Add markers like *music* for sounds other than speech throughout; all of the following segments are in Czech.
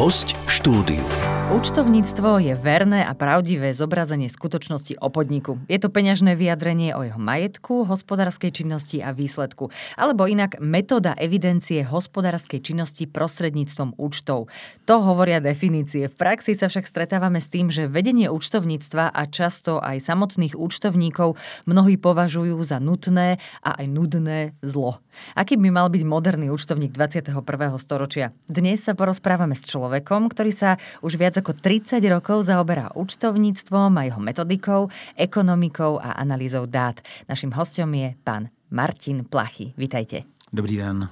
Host v štúdiu. Účtovníctvo je verné a pravdivé zobrazenie skutočnosti o podniku. Je to peňažné vyjadrenie o jeho majetku, hospodárskej činnosti a výsledku. Alebo inak metóda evidencie hospodárskej činnosti prostredníctvom účtov. To hovoria definície. V praxi sa však stretávame s tým, že vedenie účtovníctva a často aj samotných účtovníkov mnohí považujú za nutné a aj nudné zlo. Aký by mal byť moderný účtovník 21. storočia? Dnes sa porozprávame s človekom, ktorý sa už viac ako 30 rokov zaoberá účtovníctvom a jeho metodikou, ekonomikou a analýzou dát. Našim hostom je pán Martin Plachy. Vítajte. Dobrý den.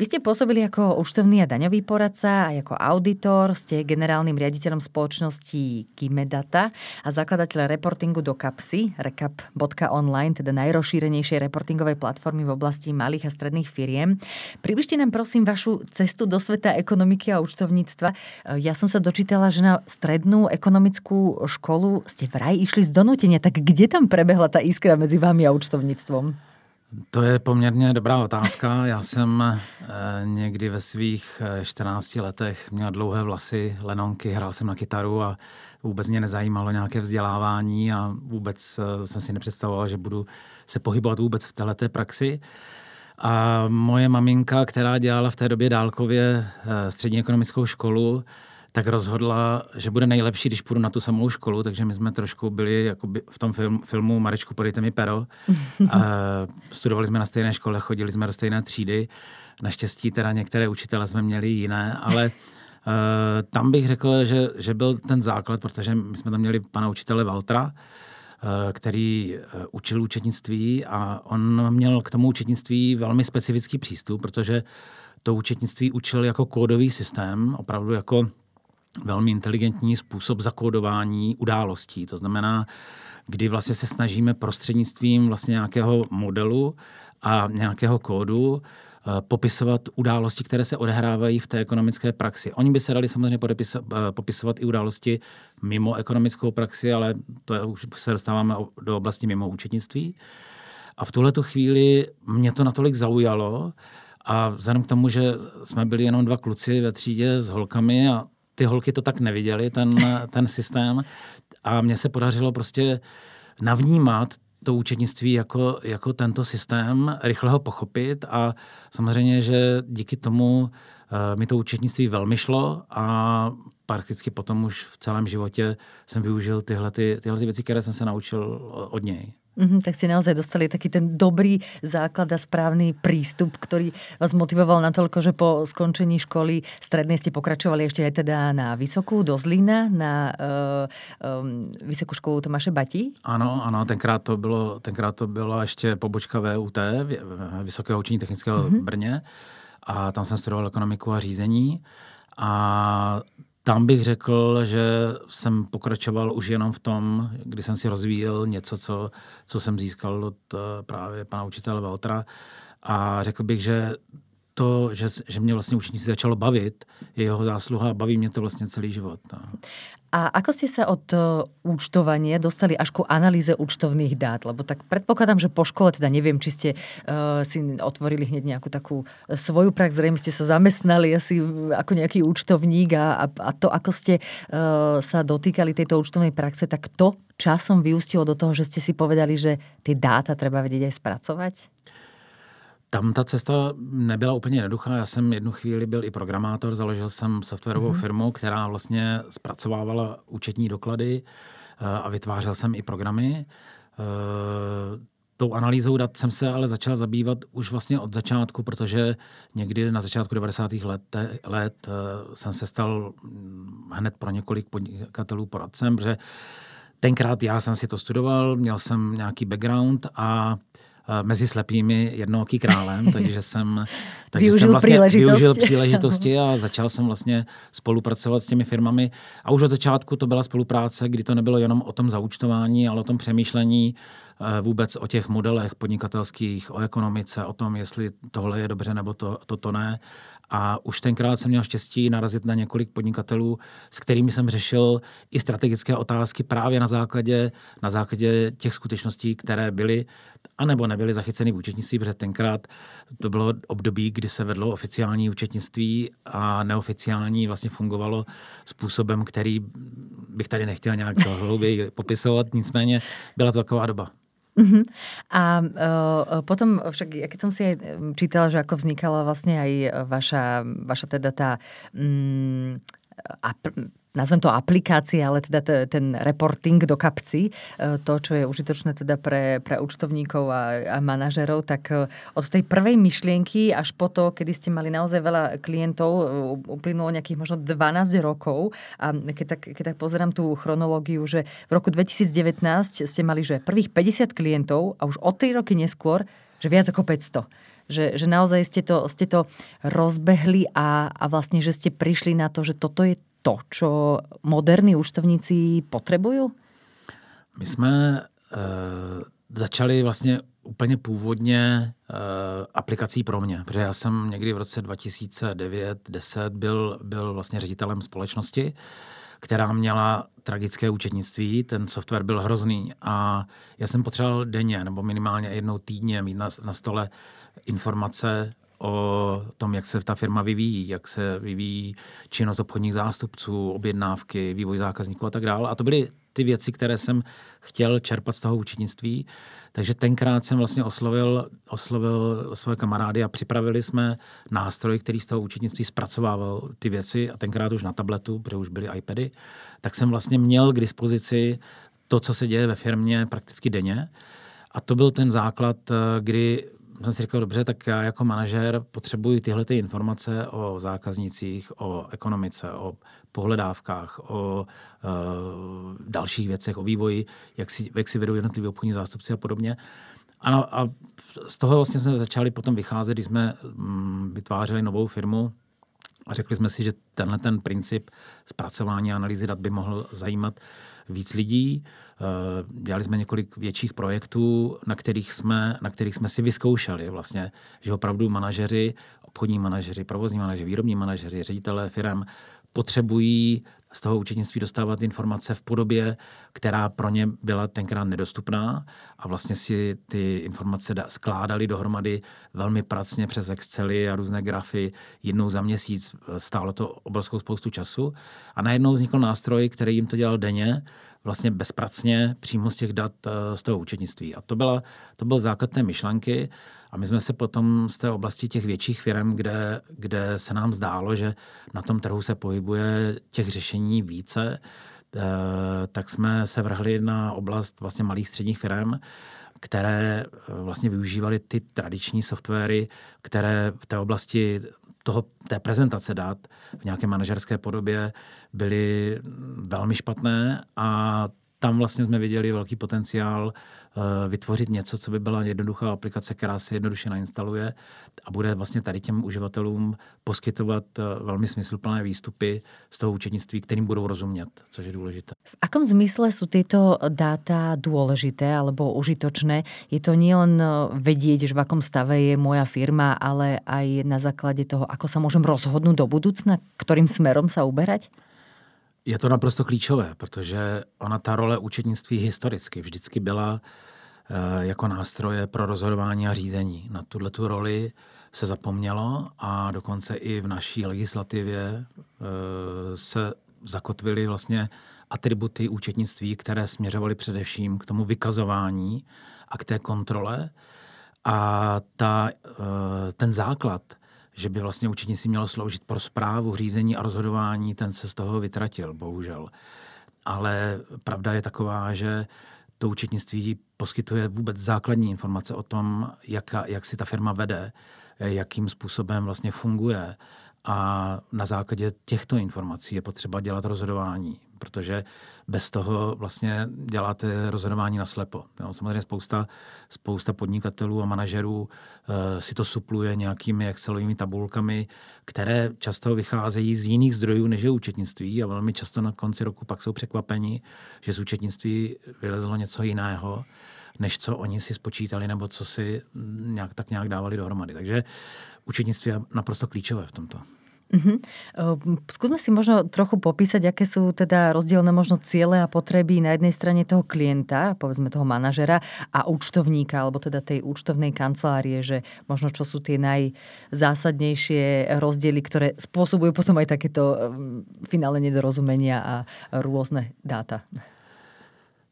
Vy ste pôsobili ako účtovný a daňový poradca, aj ako auditor, ste generálnym riaditeľom spoločnosti Kimedata a zakladateľ reportingu do kapsy, recap.online, teda najrozšírenejšej reportingovej platformy v oblasti malých a stredných firiem. Približte nám prosím vašu cestu do sveta ekonomiky a účtovníctva. Ja som sa dočítala, že na strednú ekonomickú školu ste vraj išli z donútenia, tak kde tam prebehla tá iskra medzi vami a účtovníctvom? To je poměrně dobrá otázka. Já jsem eh, někdy ve svých 14 eh, letech měl dlouhé vlasy, lenonky, hrál jsem na kytaru a vůbec mě nezajímalo nějaké vzdělávání a vůbec eh, jsem si nepředstavoval, že budu se pohybovat vůbec v této praxi. A moje maminka, která dělala v té době dálkově střední ekonomickou školu, tak rozhodla, že bude nejlepší, když půjdu na tu samou školu, takže my jsme trošku byli jako v tom film, filmu Marečku, podejte mi pero. *laughs* A studovali jsme na stejné škole, chodili jsme do stejné třídy. Naštěstí teda některé učitele jsme měli jiné, ale uh, *laughs* tam bych řekl, že, že byl ten základ, protože my jsme tam měli pana učitele Valtra, uh, který uh, učil účetnictví a on měl k tomu účetnictví velmi specifický přístup, protože to účetnictví učil jako kódový systém, opravdu jako velmi inteligentní způsob zakódování událostí. To znamená, kdy vlastně se snažíme prostřednictvím vlastně nějakého modelu a nějakého kódu eh, popisovat události, které se odehrávají v té ekonomické praxi. Oni by se dali samozřejmě eh, popisovat i události mimo ekonomickou praxi, ale to je, už se dostáváme do oblasti mimo účetnictví. A v tuhle chvíli mě to natolik zaujalo, a vzhledem k tomu, že jsme byli jenom dva kluci ve třídě s holkami a ty holky to tak neviděly, ten, *laughs* ten systém. A mně se podařilo prostě navnímat to účetnictví jako, jako tento systém, rychle ho pochopit a samozřejmě, že díky tomu uh, mi to účetnictví velmi šlo a prakticky potom už v celém životě jsem využil tyhle, ty, tyhle ty věci, které jsem se naučil od něj. Mm-hmm, tak ste naozaj dostali taký ten dobrý základ a správny prístup, ktorý vás motivoval na toľko, že po skončení školy strednej ste pokračovali ešte aj teda na Vysokú, do Zlína, na uh, um, Vysokú školu Tomáše Batí? Ano, ano, tenkrát to bylo, tenkrát to byla ještě pobočka VUT, Vysokého učení technického mm-hmm. Brně a tam jsem studoval ekonomiku a řízení a tam bych řekl, že jsem pokračoval už jenom v tom, kdy jsem si rozvíjel něco, co, co jsem získal od eh, právě pana učitele Valtra. A řekl bych, že to, že, že mě vlastně učení začalo bavit, je jeho zásluha a baví mě to vlastně celý život. No. A ako ste sa od e, účtovania dostali až ku analýze účtovných dát? Lebo tak predpokladám, že po škole, teda neviem, či ste uh, si otvorili hneď nejakú takú svoju prax, zrejme ste sa zamestnali asi ako nejaký účtovník a, a to, ako ste uh, sa dotýkali tejto účtovnej praxe, tak to časom vyústilo do toho, že ste si povedali, že tie dáta treba vedieť aj spracovať? Tam ta cesta nebyla úplně jednoduchá. Já jsem jednu chvíli byl i programátor, založil jsem softwarovou mm-hmm. firmu, která vlastně zpracovávala účetní doklady eh, a vytvářel jsem i programy. Eh, tou analýzou dat jsem se ale začal zabývat už vlastně od začátku, protože někdy na začátku 90. let, let eh, jsem se stal hm, hned pro několik podnikatelů poradcem, protože tenkrát já jsem si to studoval, měl jsem nějaký background a mezi slepými jednooký králem, *laughs* takže jsem, takže využil, jsem vlastně příležitosti. využil příležitosti *laughs* a začal jsem vlastně spolupracovat s těmi firmami. A už od začátku to byla spolupráce, kdy to nebylo jenom o tom zaučtování, ale o tom přemýšlení eh, vůbec o těch modelech podnikatelských, o ekonomice, o tom, jestli tohle je dobře nebo to, toto ne. A už tenkrát jsem měl štěstí narazit na několik podnikatelů, s kterými jsem řešil i strategické otázky právě na základě, na základě těch skutečností, které byly anebo nebyly zachyceny v účetnictví, protože tenkrát to bylo období, kdy se vedlo oficiální účetnictví a neoficiální vlastně fungovalo způsobem, který bych tady nechtěl nějak hlouběji popisovat, nicméně byla to taková doba. Uh-huh. A uh, potom však, keď som si aj čítala, že ako vznikala vlastne aj vaša, vaša teda tá um, nazvem to aplikácia, ale teda ten reporting do kapci, e, to, čo je užitočné teda pre, pre účtovníkov a, a manažerov, tak e, od tej prvej myšlienky až po to, kedy ste mali naozaj veľa klientov, e, uplynulo nejakých možno 12 rokov a keď tak, keď tak pozerám tú chronológiu, že v roku 2019 ste mali, že prvých 50 klientov a už o 3 roky neskôr, že viac ako 500 že, že naozaj ste to, ste to rozbehli a, a vlastne, že ste prišli na to, že toto je to, čo moderní účtovníci potřebují? My jsme e, začali vlastně úplně původně e, aplikací pro mě, protože já jsem někdy v roce 2009-10 byl, byl vlastně ředitelem společnosti, která měla tragické účetnictví, ten software byl hrozný a já jsem potřeboval denně nebo minimálně jednou týdně mít na, na stole informace o tom, jak se ta firma vyvíjí, jak se vyvíjí činnost obchodních zástupců, objednávky, vývoj zákazníků a tak dále. A to byly ty věci, které jsem chtěl čerpat z toho účetnictví. Takže tenkrát jsem vlastně oslovil, oslovil svoje kamarády a připravili jsme nástroj, který z toho účetnictví zpracovával ty věci a tenkrát už na tabletu, protože už byly iPady, tak jsem vlastně měl k dispozici to, co se děje ve firmě prakticky denně. A to byl ten základ, kdy jsem si říkal, dobře, tak já jako manažer potřebuji tyhle ty informace o zákaznicích, o ekonomice, o pohledávkách, o uh, dalších věcech, o vývoji, jak si, jak si vedou jednotliví obchodní zástupci a podobně. A, a z toho vlastně jsme začali potom vycházet, když jsme mm, vytvářeli novou firmu a řekli jsme si, že tenhle ten princip zpracování a analýzy dat by mohl zajímat víc lidí. Eh, dělali jsme několik větších projektů, na kterých jsme, na kterých jsme si vyzkoušeli vlastně, že opravdu manažeři, obchodní manažeři, provozní manažeři, výrobní manažeři, ředitelé firm potřebují z toho účetnictví dostávat informace v podobě, která pro ně byla tenkrát nedostupná a vlastně si ty informace skládali dohromady velmi pracně přes Excely a různé grafy jednou za měsíc. Stálo to obrovskou spoustu času a najednou vznikl nástroj, který jim to dělal denně, vlastně bezpracně, přímo z těch dat eh, z toho účetnictví. A to, byla, to byl základ té myšlenky a my jsme se potom z té oblasti těch větších firm, kde, kde se nám zdálo, že na tom trhu se pohybuje těch řešení více, eh, tak jsme se vrhli na oblast vlastně malých středních firm, které eh, vlastně využívaly ty tradiční softwary, které v té oblasti toho, té prezentace dát v nějaké manažerské podobě byly velmi špatné a tam vlastně jsme viděli velký potenciál Eh, vytvořit něco, co by byla jednoduchá aplikace, která se jednoduše nainstaluje a bude vlastně tady těm uživatelům poskytovat eh, velmi smysluplné výstupy z toho účetnictví, kterým budou rozumět, což je důležité. V akom zmysle jsou tyto data důležité alebo užitočné? Je to nielen eh, vedieť, že v akom stave je moja firma, ale aj na základě toho, ako sa môžem rozhodnout do budoucna, ktorým smerom sa uberať? Je to naprosto klíčové, protože ona ta role účetnictví historicky vždycky byla eh, jako nástroje pro rozhodování a řízení. Na tuhle tu roli se zapomnělo a dokonce i v naší legislativě eh, se zakotvily vlastně atributy účetnictví, které směřovaly především k tomu vykazování a k té kontrole. A ta, eh, ten základ že by vlastně si mělo sloužit pro zprávu, řízení a rozhodování, ten se z toho vytratil, bohužel. Ale pravda je taková, že to účetnictví poskytuje vůbec základní informace o tom, jak, jak si ta firma vede, jakým způsobem vlastně funguje. A na základě těchto informací je potřeba dělat rozhodování protože bez toho vlastně děláte rozhodování na slepo. Samozřejmě spousta, spousta podnikatelů a manažerů e, si to supluje nějakými Excelovými tabulkami, které často vycházejí z jiných zdrojů než je účetnictví a velmi často na konci roku pak jsou překvapeni, že z účetnictví vylezlo něco jiného. než co oni si spočítali nebo co si nějak, tak nějak dávali dohromady. Takže účetnictví je naprosto klíčové v tomto. Uh-huh. Skúsme si možno trochu popísať, aké sú teda rozdielne možno ciele a potreby na jednej strane toho klienta, povedzme toho manažera a účtovníka, alebo teda tej účtovnej kancelárie, že možno čo sú tie najzásadnejšie rozdiely, ktoré spôsobujú potom aj takéto finále nedorozumenia a rôzne dáta.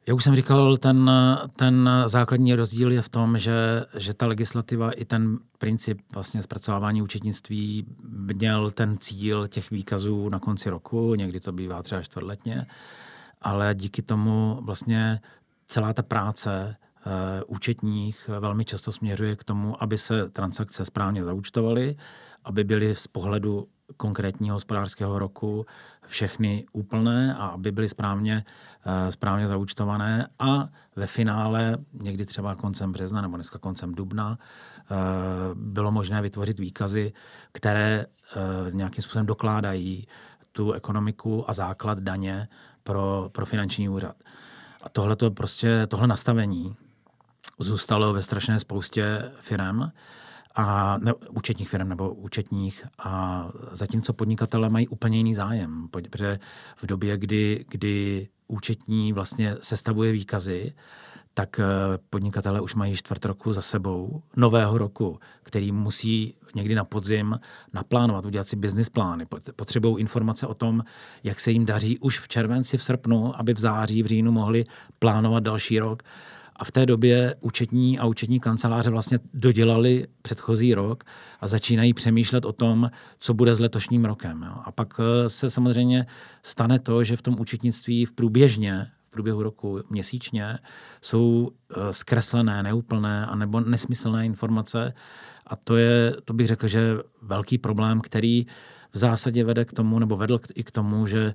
Jak už jsem říkal, ten, ten základní rozdíl je v tom, že, že ta legislativa i ten princip vlastně zpracovávání účetnictví měl ten cíl těch výkazů na konci roku, někdy to bývá třeba čtvrtletně, ale díky tomu vlastně celá ta práce e, účetních velmi často směřuje k tomu, aby se transakce správně zaúčtovaly, aby byly z pohledu konkrétního hospodářského roku všechny úplné a aby byly správně, eh, správně zaúčtované a ve finále, někdy třeba koncem března nebo dneska koncem dubna, eh, bylo možné vytvořit výkazy, které eh, nějakým způsobem dokládají tu ekonomiku a základ daně pro, pro finanční úřad. A tohle prostě, tohle nastavení zůstalo ve strašné spoustě firm a ne, účetních firm nebo účetních a zatímco podnikatele mají úplně jiný zájem, protože v době, kdy, kdy účetní vlastně sestavuje výkazy, tak eh, podnikatele už mají čtvrt roku za sebou, nového roku, který musí někdy na podzim naplánovat, udělat si business plány. Potřebují informace o tom, jak se jim daří už v červenci, v srpnu, aby v září, v říjnu mohli plánovat další rok. A v té době účetní a účetní kanceláře vlastně dodělali předchozí rok a začínají přemýšlet o tom, co bude s letošním rokem. Jo. A pak eh, se samozřejmě stane to, že v tom účetnictví v průběžně v průběhu roku měsíčně jsou eh, zkreslené, neúplné a nebo nesmyslné informace. A to je, to bych řekl, že velký problém, který v zásadě vede k tomu, nebo vedl i k tomu, že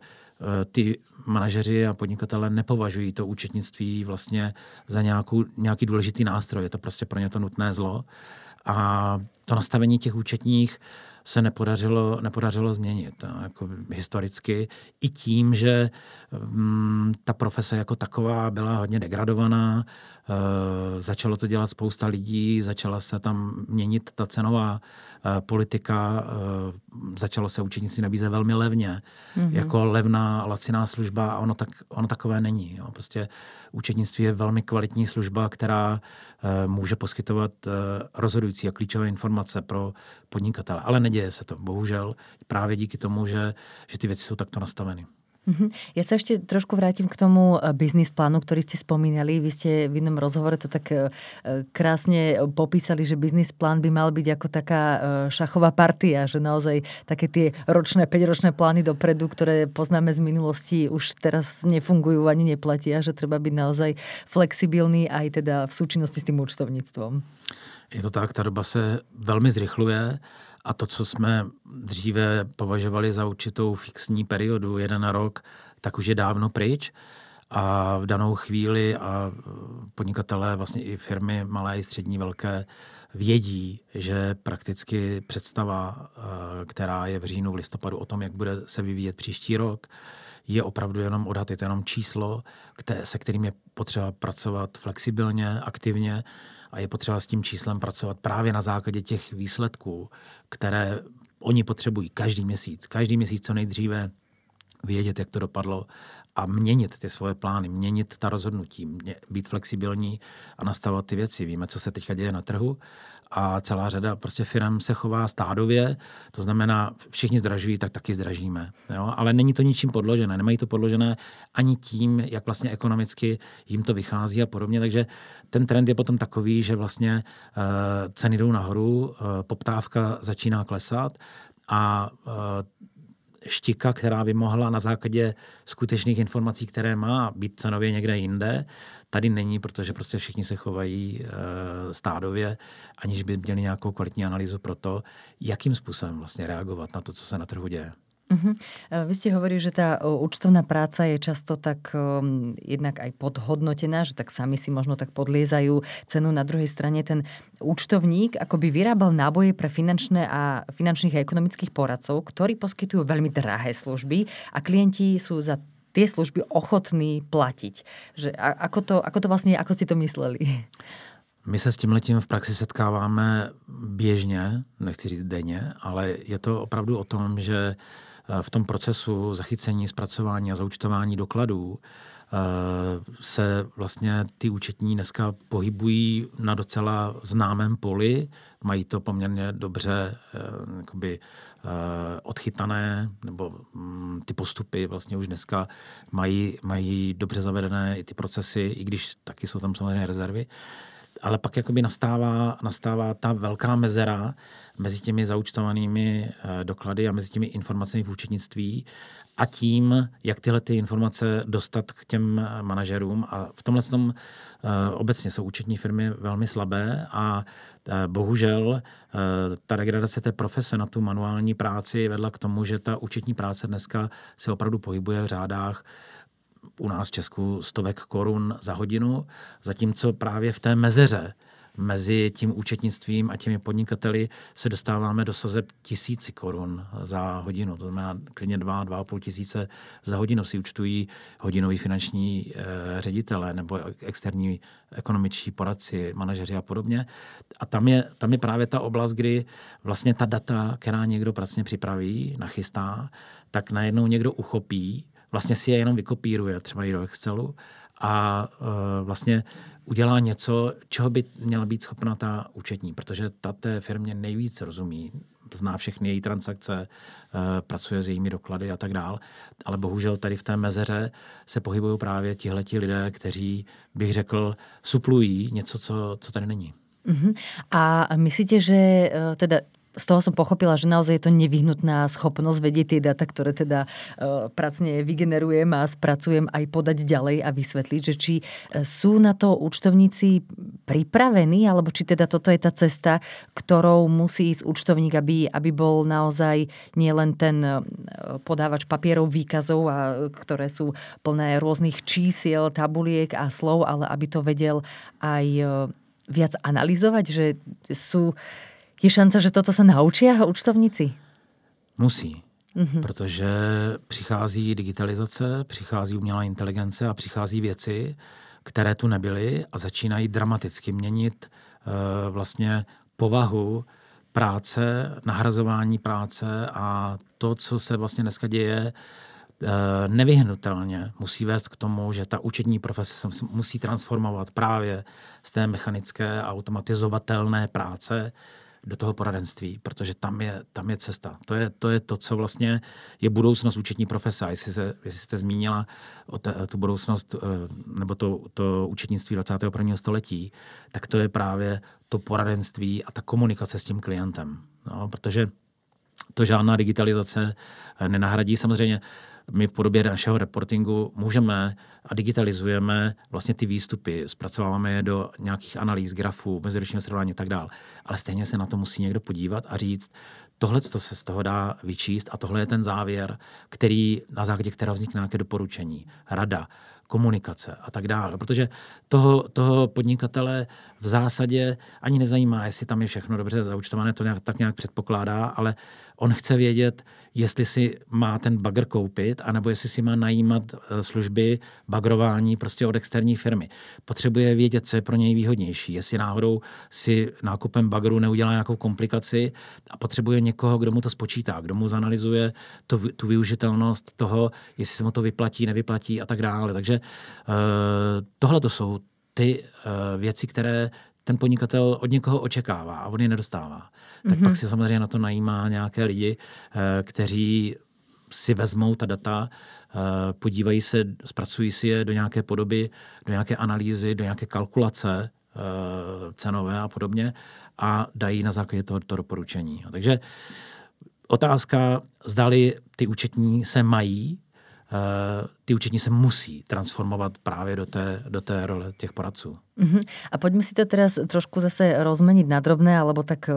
ty manažeři a podnikatele nepovažují to účetnictví vlastně za nějakou, nějaký důležitý nástroj. Je to prostě pro ně to nutné zlo. A to nastavení těch účetních se nepodařilo, nepodařilo změnit jako historicky. I tím, že mm, ta profese jako taková byla hodně degradovaná, e, začalo to dělat spousta lidí, začala se tam měnit ta cenová e, politika, e, začalo se účetnictví nabízet velmi levně, mm-hmm. jako levná, laciná služba a ono, tak, ono takové není. Jo. Prostě účetnictví je velmi kvalitní služba, která e, může poskytovat e, rozhodující a klíčové informace pro podnikatele. Ale neděje se to, bohužel, právě díky tomu, že, že ty věci jsou takto nastaveny. Mhm. Ja sa ešte trošku vrátim k tomu eh, biznis plánu, ktorý ste spomínali. Vy ste v inom rozhovore to tak eh, krásne popísali, že biznis plán by mal byť ako taká eh, šachová partia, že naozaj také tie ročné, 5-ročné plány dopredu, ktoré poznáme z minulosti, už teraz nefungujú ani neplatia, že treba byť naozaj flexibilný aj teda v súčinnosti s tým účtovníctvom. Je to tak, ta doba se velmi zrychluje a to, co jsme dříve považovali za určitou fixní periodu, jeden rok, tak už je dávno pryč. A v danou chvíli a podnikatelé, vlastně i firmy malé i střední velké, vědí, že prakticky představa, eh, která je v říjnu, v listopadu o tom, jak bude se vyvíjet příští rok, je opravdu jenom odhad, je to jenom číslo, se kterým je potřeba pracovat flexibilně, aktivně a je potřeba s tím číslem pracovat právě na základě těch výsledků, které oni potřebují každý měsíc. Každý měsíc co nejdříve vědět, jak to dopadlo a měnit ty svoje plány, měnit ta rozhodnutí, být flexibilní a nastavovat ty věci. Víme, co se teďka děje na trhu a celá řada prostě firm se chová stádově, to znamená, všichni zdražují, tak taky zdražíme. Jo? Ale není to ničím podložené, nemají to podložené ani tím, jak vlastně ekonomicky jim to vychází a podobně. Takže ten trend je potom takový, že vlastně uh, ceny jdou nahoru, uh, poptávka začíná klesat a uh, štika, která by mohla na základě skutečných informací, které má, být cenově někde jinde, tady není, protože prostě všichni se chovají e, stádově, aniž by měli nějakou kvalitní analýzu pro to, jakým způsobem vlastně reagovat na to, co se na trhu děje. Uh-huh. Vy ste hovorili, že tá účtovná práca je často tak um, jednak aj podhodnotená, že tak sami si možno tak podliezajú cenu. Na druhej strane ten účtovník akoby vyrábal náboje pre finančné a finančných a ekonomických poradcov, ktorí poskytujú veľmi drahé služby a klienti sú za tie služby ochotní platiť. Že ako to, ako to vlastne, ako ste to mysleli? My se s tím letím v praxi setkáváme běžně, nechci říct denně, ale je to opravdu o tom, že eh, v tom procesu zachycení, zpracování a zaučtování dokladů eh, se vlastně ty účetní dneska pohybují na docela známém poli, mají to poměrně dobře eh, jakoby, odchytané, nebo mm, ty postupy vlastně už dneska mají, mají dobře zavedené i ty procesy, i když taky jsou tam samozřejmě rezervy ale pak jakoby nastává, nastává ta velká mezera mezi těmi zaučtovanými eh, doklady a mezi těmi informacemi v účetnictví a tím, jak tyhle ty informace dostat k těm eh, manažerům. A v tomhle tom eh, obecně jsou účetní firmy velmi slabé a bohužel ta degradace té profese na tu manuální práci vedla k tomu, že ta účetní práce dneska se opravdu pohybuje v řádách u nás v Česku stovek korun za hodinu, zatímco právě v té mezeře mezi tím účetnictvím a těmi podnikateli se dostáváme do sazeb tisíci korun za hodinu. To znamená klidně dva, dva a půl tisíce za hodinu si účtují hodinoví finanční e, ředitele nebo externí ekonomičtí poradci, manažeři a podobně. A tam je, tam je právě ta oblast, kdy vlastně ta data, která někdo pracně připraví, nachystá, tak najednou někdo uchopí vlastně si je jenom vykopíruje třeba i do Excelu a uh, vlastně udělá něco, čeho by měla být schopna ta účetní, protože ta té firmě nejvíc rozumí, zná všechny její transakce, uh, pracuje s jejími doklady a tak dál. Ale bohužel tady v té mezeře se pohybují právě tihleti lidé, kteří, bych řekl, suplují něco, co, co tady není. Uh-huh. A myslíte, že e, teda z toho som pochopila, že naozaj je to nevyhnutná schopnosť vedieť tie data, ktoré teda uh, pracne vygenerujem a spracujem aj podať ďalej a vysvetliť, že či e, sú na to účtovníci pripravení, alebo či teda toto je tá cesta, ktorou musí ísť účtovník, aby, aby bol naozaj nielen ten e, podávač papierov, výkazov, a, ktoré sú plné rôznych čísiel, tabuliek a slov, ale aby to vedel aj viac analyzovať, že sú je šance, že toto se naučí účtovníci? Musí. Mm-hmm. Protože přichází digitalizace, přichází umělá inteligence a přichází věci, které tu nebyly a začínají dramaticky měnit uh, vlastně povahu práce, nahrazování práce a to, co se vlastně dneska děje, uh, nevyhnutelně musí vést k tomu, že ta účetní profese se musí transformovat právě z té mechanické automatizovatelné práce do toho poradenství, protože tam je, tam je cesta. To je, to je to, co vlastně je budoucnost účetní profese. Jestli, se, jestli jste zmínila o te, tu budoucnost eh, nebo to, to účetnictví 21. století, tak to je právě to poradenství a ta komunikace s tím klientem. No, protože to žádná digitalizace eh, nenahradí. Samozřejmě my v podobě našeho reportingu můžeme a digitalizujeme vlastně ty výstupy, zpracováváme je do nějakých analýz, grafů, meziročního srovnání a tak dále. Ale stejně se na to musí někdo podívat a říct, tohle se z toho dá vyčíst a tohle je ten závěr, který, na základě kterého vznikne nějaké doporučení, rada, komunikace a tak dále. Protože toho, toho podnikatele v zásadě ani nezajímá, jestli tam je všechno dobře zaučtované, to nějak, tak nějak předpokládá, ale on chce vědět, jestli si má ten bagr koupit, anebo jestli si má najímat eh, služby bagrování prostě od externí firmy. Potřebuje vědět, co je pro něj výhodnější. Jestli náhodou si nákupem bagru neudělá nějakou komplikaci a potřebuje někoho, kdo mu to spočítá, kdo mu zanalizuje to, tu využitelnost toho, jestli se mu to vyplatí, nevyplatí a tak dále. Takže uh, tohle to jsou ty uh, věci, které ten podnikatel od někoho očekává a on je nedostává. Tak mm-hmm. pak si samozřejmě na to najímá nějaké lidi, eh, kteří si vezmou ta data, eh, podívají se, zpracují si je do nějaké podoby, do nějaké analýzy, do nějaké kalkulace eh, cenové a podobně a dají na základě toho to doporučení. Takže otázka, zdali ty účetní se mají, ty účetní se musí transformovat právě do té, do té role těch poradců. Uh-huh. A poďme si to teraz trošku zase rozmeniť na drobné, alebo tak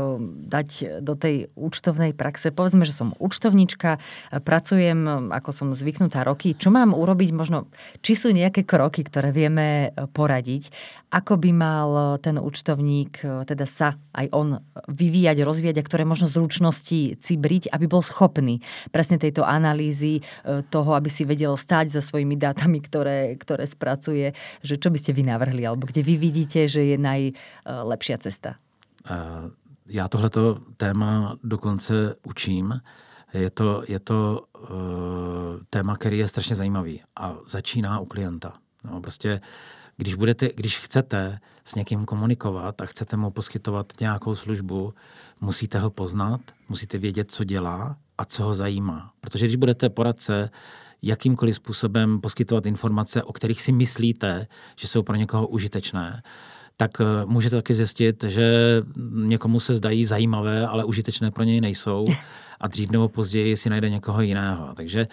dať do tej účtovnej praxe. Povedzme, že som účtovníčka, pracujem, ako som zvyknutá roky. Čo mám urobiť? Možno, či sú nejaké kroky, ktoré vieme poradiť? Ako by mal ten účtovník, teda sa aj on vyvíjať, rozvíjať a ktoré možno zručnosti cibriť, aby bol schopný presne tejto analýzy toho, aby si vedel stáť za svojimi dátami, ktoré, ktoré spracuje. Že čo by ste vy navrhli, alebo kde vy vidíte, že je najlepšia cesta? Já tohleto téma dokonce učím. Je to, je to uh, téma, který je strašně zajímavý a začíná u klienta. No, prostě když, budete, když chcete s někým komunikovat a chcete mu poskytovat nějakou službu, musíte ho poznat, musíte vědět, co dělá a co ho zajímá. Protože když budete poradce, jakýmkoliv způsobem poskytovat informace, o kterých si myslíte, že jsou pro někoho užitečné, tak eh, můžete taky zjistit, že někomu se zdají zajímavé, ale užitečné pro něj nejsou *laughs* a dřív nebo později si najde někoho jiného. Takže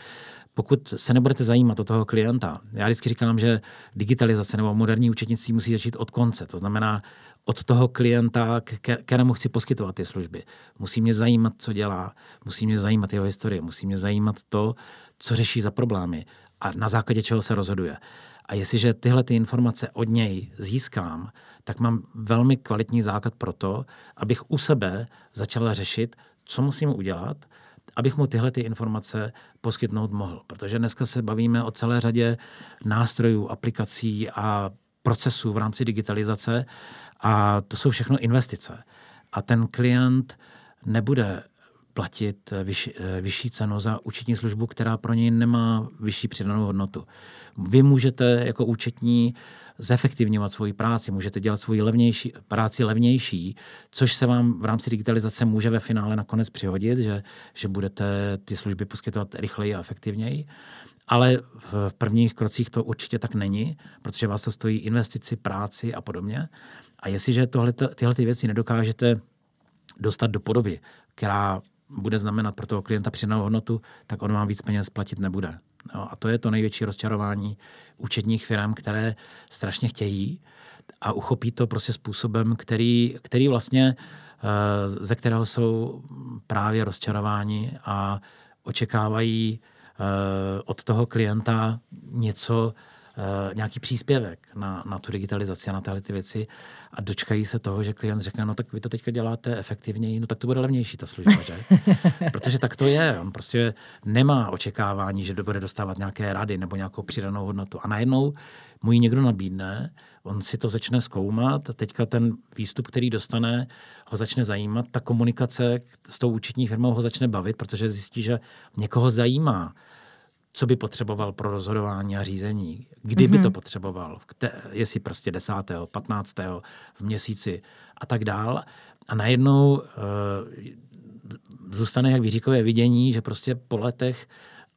pokud se nebudete zajímat o toho klienta, já vždycky říkám, že digitalizace nebo moderní účetnictví musí začít od konce. To znamená od toho klienta, kterému chci poskytovat ty služby. Musí mě zajímat, co dělá, musí mě zajímat jeho historie, musí mě zajímat to, co řeší za problémy a na základě čeho se rozhoduje. A jestliže tyhle ty informace od něj získám, tak mám velmi kvalitní základ pro to, abych u sebe začala řešit, co musím udělat, abych mu tyhle ty informace poskytnout mohl. Protože dneska se bavíme o celé řadě nástrojů, aplikací a procesů v rámci digitalizace a to jsou všechno investice. A ten klient nebude platit vyšší, vyšší cenu za účetní službu, která pro něj nemá vyšší přidanou hodnotu. Vy můžete jako účetní zefektivňovat svoji práci, můžete dělat svoji levnější, práci levnější, což se vám v rámci digitalizace může ve finále nakonec přihodit, že, že budete ty služby poskytovat rychleji a efektivněji. Ale v prvních krocích to určitě tak není, protože vás to stojí investici, práci a podobně. A jestliže tohle, tyhle ty věci nedokážete dostat do podoby, která bude znamenat pro toho klienta přidanou hodnotu, tak on vám víc peněz platit nebude. No, a to je to největší rozčarování účetních firm, které strašně chtějí a uchopí to prostě způsobem, který, který vlastně, eh, ze kterého jsou právě rozčarováni a očekávají eh, od toho klienta něco, nějaký příspěvek na, na tu digitalizaci a na tyhle ty věci a dočkají se toho, že klient řekne, no tak vy to teďka děláte efektivněji, no tak to bude levnější ta služba, že? *laughs* Protože tak to je. On prostě nemá očekávání, že bude dostávat nějaké rady nebo nějakou přidanou hodnotu. A najednou mu ji někdo nabídne, on si to začne zkoumat, teďka ten výstup, který dostane, ho začne zajímat, ta komunikace s tou účetní firmou ho začne bavit, protože zjistí, že někoho zajímá co by potřeboval pro rozhodování a řízení, kdy by mm-hmm. to potřeboval, kte, jestli prostě 10., 15. v měsíci a tak dál. A najednou uh, zůstane jak výříkové vidění, že prostě po letech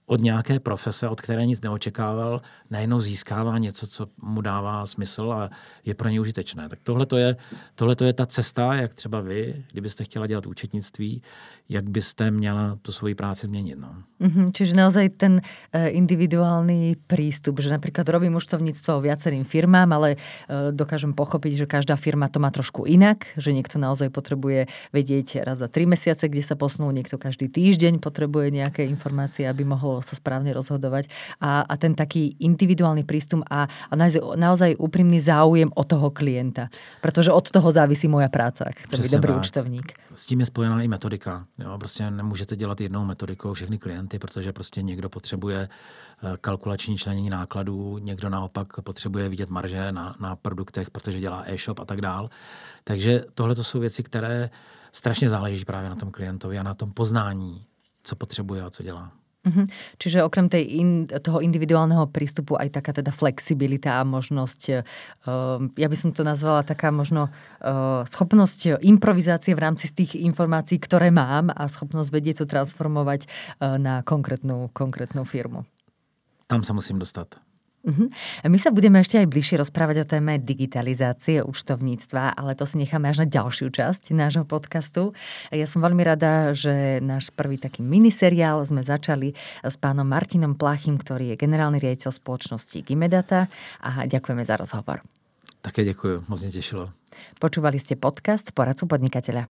od nějaké profese, od které nic neočekával, najednou získává něco, co mu dává smysl a je pro ně užitečné. Tak tohle je, tohle je ta cesta, jak třeba vy, kdybyste chtěla dělat účetnictví, jak byste měla tu svoji práci změnit. No. Mm-hmm, čiže naozaj ten uh, individuálny prístup, že napríklad robím účtovníctvo viacerým firmám, ale uh, dokážem pochopiť, že každá firma to má trošku inak, že niekto naozaj potrebuje vedieť raz za tri mesiace, kde sa posnú, niekto každý týždeň potrebuje nejaké informácie, aby sa správne rozhodovať. A, a ten taký individuálny prístup a, a naozaj, naozaj úprimný záujem o toho klienta. Pretože od toho závisí moja práca, ak chcem byť dobrý tak. účtovník. S tím je spojená i metodika. Jo, prostě nemůžete dělat jednou metodikou všechny klienty, protože prostě někdo potřebuje eh, kalkulační členění nákladů, někdo naopak potřebuje vidět marže na, na produktech, protože dělá e-shop a tak dál. Takže tohle to jsou věci, které strašně záleží právě na tom klientovi a na tom poznání, co potřebuje a co dělá. Uh-huh. Čiže okrem tej in, toho individuálneho prístupu aj taká teda flexibilita a možnosť, uh, ja by som to nazvala taká možno uh, schopnosť improvizácie v rámci z tých informácií, ktoré mám a schopnosť vedieť to transformovať uh, na konkrétnu, konkrétnu firmu. Tam sa musím dostať. Uh-huh. My sa budeme ešte aj bližšie rozprávať o téme digitalizácie účtovníctva, ale to si necháme až na ďalšiu časť nášho podcastu. Ja som veľmi rada, že náš prvý taký miniseriál sme začali s pánom Martinom Plachým, ktorý je generálny riaditeľ spoločnosti Gimedata a ďakujeme za rozhovor. Také děkuji, moc mě těšilo. Počúvali ste podcast Poradcu podnikateľa.